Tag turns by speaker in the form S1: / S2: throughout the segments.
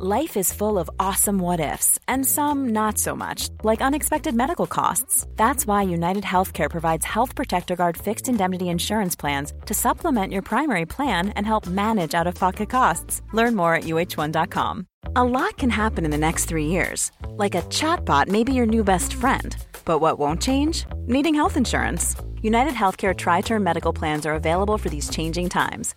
S1: Life is full of awesome what ifs, and some not so much, like unexpected medical costs. That's why United Healthcare provides Health Protector Guard fixed indemnity insurance plans to supplement your primary plan and help manage out of pocket costs. Learn more at uh1.com. A lot can happen in the next three years. Like a chatbot may be your new best friend. But what won't change? Needing health insurance. United Healthcare Tri Term Medical Plans are available for these changing times.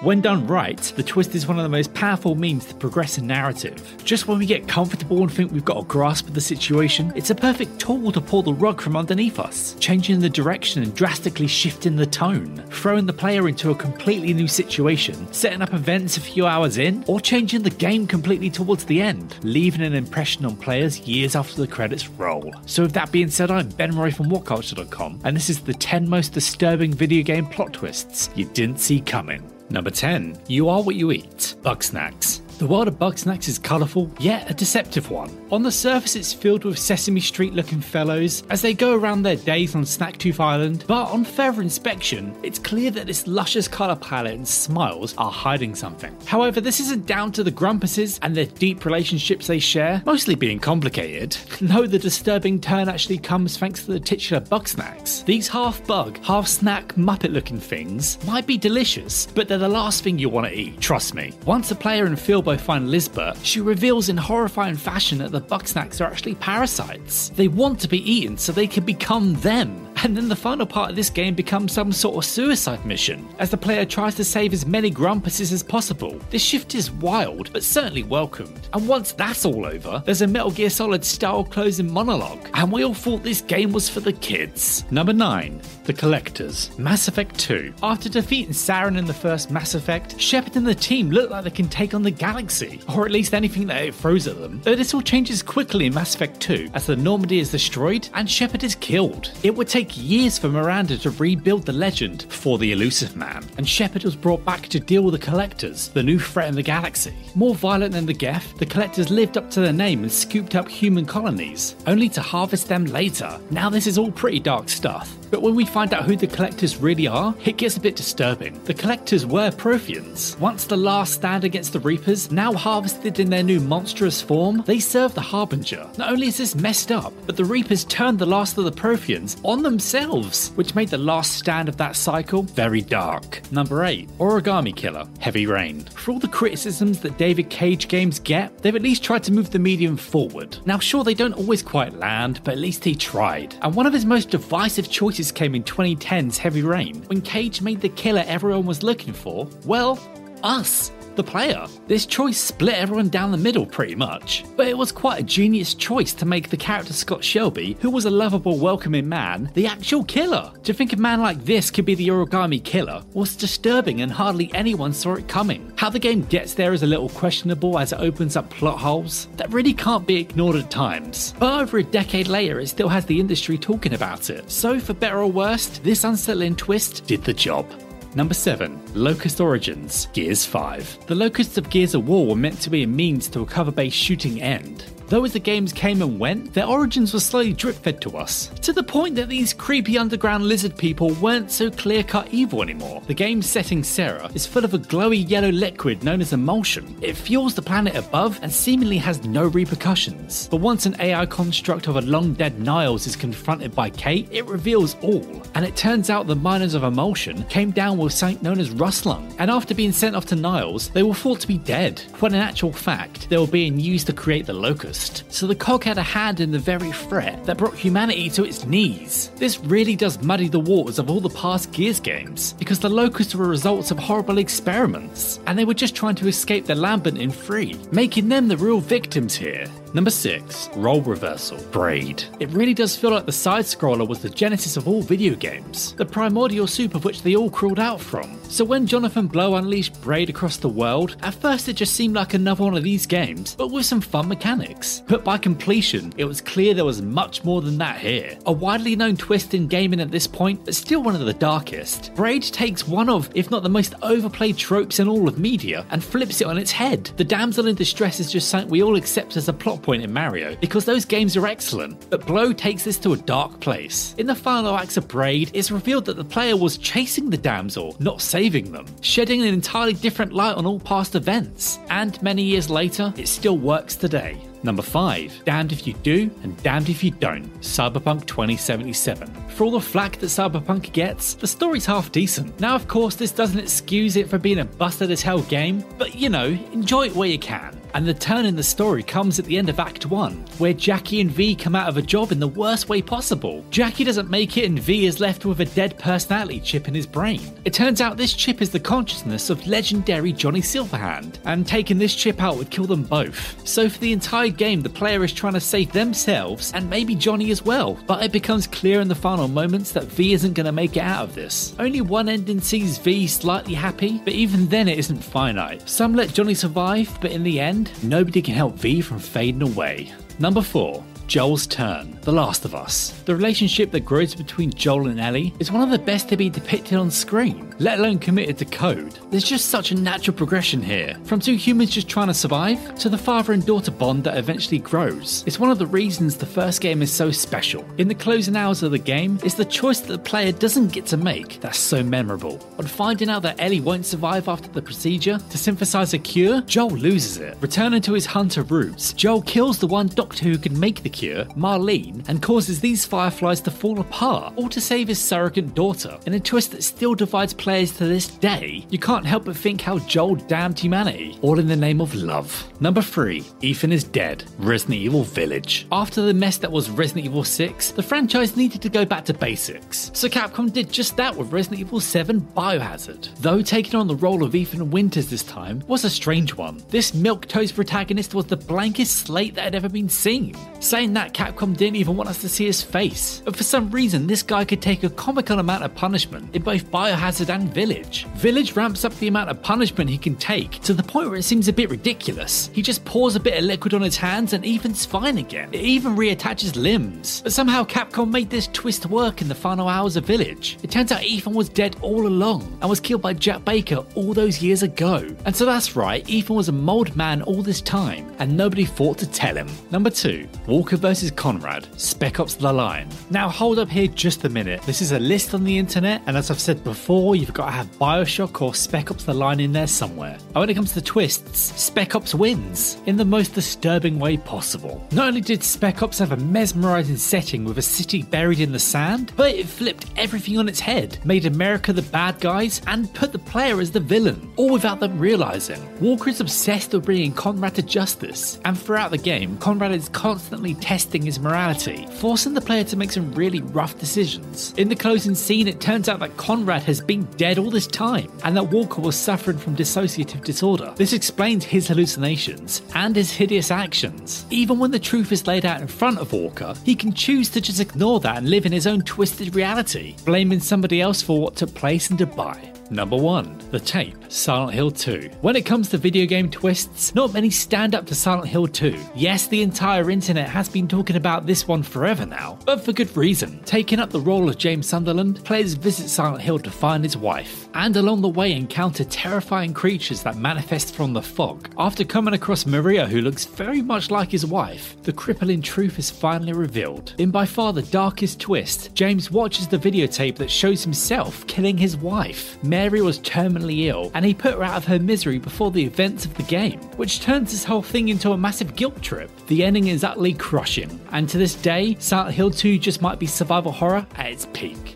S2: When done right, the twist is one of the most powerful means to progress a narrative. Just when we get comfortable and think we've got a grasp of the situation, it's a perfect tool to pull the rug from underneath us, changing the direction and drastically shifting the tone, throwing the player into a completely new situation, setting up events a few hours in, or changing the game completely towards the end, leaving an impression on players years after the credits roll. So, with that being said, I'm Ben Roy from WhatCulture.com, and this is the 10 most disturbing video game plot twists you didn't see coming. Number 10. You are what you eat. Bugsnax. The world of Bugsnax is colourful, yet a deceptive one. On the surface, it's filled with Sesame Street looking fellows as they go around their days on Snacktooth Island, but on further inspection, it's clear that this luscious colour palette and smiles are hiding something. However, this isn't down to the Grumpuses and their deep relationships they share, mostly being complicated. No, the disturbing turn actually comes thanks to the titular Bugsnax. These half bug, half snack Muppet looking things might be delicious, but they're the last thing you want to eat, trust me. Once a player in Filbo find Lizbert, she reveals in horrifying fashion that the Bugsnax are actually parasites. They want to be eaten so they can become them. And then the final part of this game becomes some sort of suicide mission, as the player tries to save as many Grumpuses as possible. This shift is wild, but certainly welcomed. And once that's all over, there's a Metal Gear Solid style closing monologue, and we all thought this game was for the kids. Number 9. The Collectors. Mass Effect 2. After defeating Saren in the first Mass Effect, Shepard and the team look like they can take on the galaxy, or at least anything that it throws at them. Though this all changes quickly in Mass Effect 2, as the Normandy is destroyed and Shepard is killed. It would take years for Miranda to rebuild the legend for the Illusive Man, and Shepard was brought back to deal with the Collectors, the new threat in the galaxy. More violent than the Geth, the Collectors lived up to their name and scooped up human colonies, only to harvest them later. Now, this is all pretty dark stuff. But when we find out who the Collectors really are, it gets a bit disturbing. The Collectors were Protheans. Once the last stand against the Reapers, now harvested in their new monstrous form, they serve the Harbinger. Not only is this messed up, but the Reapers turned the last of the Protheans on themselves, which made the last stand of that cycle very dark. Number 8. Origami Killer Heavy Rain. For all the criticisms that David Cage games get, they've at least tried to move the medium forward. Now, sure, they don't always quite land, but at least he tried. And one of his most divisive choices came in 2010's Heavy Rain, when Cage made the killer everyone was looking for, well, us the player. This choice split everyone down the middle pretty much. But it was quite a genius choice to make the character Scott Shelby, who was a lovable, welcoming man, the actual killer. To think a man like this could be the origami killer was disturbing and hardly anyone saw it coming. How the game gets there is a little questionable as it opens up plot holes that really can't be ignored at times. But over a decade later, it still has the industry talking about it. So, for better or worse, this unsettling twist did the job. Number 7. Locust Origins, Gears 5. The Locusts of Gears of War were meant to be a means to a cover based shooting end. Though as the games came and went, their origins were slowly drip fed to us, to the point that these creepy underground lizard people weren't so clear cut evil anymore. The game's setting, Sera, is full of a glowy yellow liquid known as Imulsion. It fuels the planet above and seemingly has no repercussions. But once an AI construct of a long dead Niles is confronted by Kate, it reveals all. And it turns out the miners of Imulsion came down with something known as Rustlung, and after being sent off to Niles, they were thought to be dead, when in actual fact, they were being used to create the Locust. So the cog had a hand in the very threat that brought humanity to its knees. This really does muddy the waters of all the past Gears games, because the Locusts were results of horrible experiments, and they were just trying to escape the Lambent in free, making them the real victims here. Number 6. Role Reversal Braid. It really does feel like the side scroller was the genesis of all video games, the primordial soup of which they all crawled out from. So when Jonathan Blow unleashed Braid across the world, at first it just seemed like another one of these games, but with some fun mechanics. But by completion, it was clear there was much more than that here. A widely known twist in gaming at this point, but still one of the darkest. Braid takes one of, if not the most overplayed tropes in all of media, and flips it on its head. The damsel in distress is just something we all accept as a plot point in Mario, because those games are excellent, but Blow takes this to a dark place. In the final acts of Braid, it's revealed that the player was chasing the damsel, not saving them, shedding an entirely different light on all past events. And many years later, it still works today. Number 5. Damned if you do and damned if you don't. Cyberpunk 2077. For all the flack that Cyberpunk gets, the story's half decent. Now, of course, this doesn't excuse it for being a busted as hell game, but you know, enjoy it where you can. And the turn in the story comes at the end of Act 1, where Jackie and V come out of a job in the worst way possible. Jackie doesn't make it, and V is left with a dead personality chip in his brain. It turns out this chip is the consciousness of legendary Johnny Silverhand, and taking this chip out would kill them both. So, for the entire game, the player is trying to save themselves and maybe Johnny as well. But it becomes clear in the final moments that V isn't going to make it out of this. Only one ending sees V slightly happy, but even then it isn't finite. Some let Johnny survive, but in the end, nobody can help V from fading away. Number 4. Joel's Turn, The Last of Us. The relationship that grows between Joel and Ellie is one of the best to be depicted on screen, let alone committed to code. There's just such a natural progression here, from two humans just trying to survive to the father and daughter bond that eventually grows. It's one of the reasons the first game is so special. In the closing hours of the game, it's the choice that the player doesn't get to make that's so memorable. On finding out that Ellie won't survive after the procedure to synthesize a cure, Joel loses it. Returning to his hunter roots, Joel kills the one doctor who can make the cure cure, Marlene, and causes these fireflies to fall apart, all to save his surrogate daughter. In a twist that still divides players to this day, you can't help but think how Joel damned humanity, all in the name of love. Number 3. Ethan is dead. Resident Evil Village. After the mess that was Resident Evil 6, the franchise needed to go back to basics. So Capcom did just that with Resident Evil 7 Biohazard. Though taking on the role of Ethan Winters this time was a strange one. This milquetoast protagonist was the blankest slate that had ever been seen. Saying that, Capcom didn't even want us to see his face. But for some reason, this guy could take a comical amount of punishment in both Biohazard and Village. Village ramps up the amount of punishment he can take to the point where it seems a bit ridiculous. He just pours a bit of liquid on his hands and Ethan's fine again. It even reattaches limbs. But somehow Capcom made this twist work in the final hours of Village. It turns out Ethan was dead all along and was killed by Jack Baker all those years ago. And so that's right, Ethan was a mold man all this time and nobody thought to tell him. Number 2. Walker vs. Conrad, Spec Ops The Line. Now, hold up here just a minute. This is a list on the internet, and as I've said before, you've got to have Bioshock or Spec Ops The Line in there somewhere. And when it comes to twists, Spec Ops wins in the most disturbing way possible. Not only did Spec Ops have a mesmerizing setting with a city buried in the sand, but it flipped everything on its head, made America the bad guys, and put the player as the villain, all without them realizing. Walker is obsessed with bringing Conrad to justice, and throughout the game, Conrad is constantly testing his morality, forcing the player to make some really rough decisions. In the closing scene, it turns out that Conrad has been dead all this time, and that Walker was suffering from dissociative disorder. This explains his hallucinations and his hideous actions. Even when the truth is laid out in front of Walker, he can choose to just ignore that and live in his own twisted reality, blaming somebody else for what took place in Dubai. Number 1. The Tape, Silent Hill 2. When it comes to video game twists, not many stand up to Silent Hill 2. Yes, the entire internet has been talking about this one forever now, but for good reason. Taking up the role of James Sunderland, players visit Silent Hill to find his wife, and along the way encounter terrifying creatures that manifest from the fog. After coming across Maria, who looks very much like his wife, the crippling truth is finally revealed. In by far the darkest twist, James watches the videotape that shows himself killing his wife. Mary was terminally ill, and he put her out of her misery before the events of the game, which turns this whole thing into a massive guilt trip. The ending is utterly crushing, and to this day, Silent Hill 2 just might be survival horror at its peak.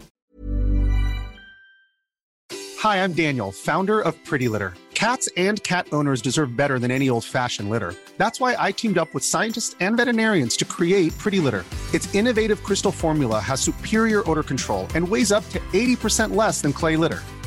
S3: Hi, I'm Daniel, founder of Pretty Litter. Cats and cat owners deserve better than any old fashioned litter. That's why I teamed up with scientists and veterinarians to create Pretty Litter. Its innovative crystal formula has superior odor control and weighs up to 80% less than clay litter.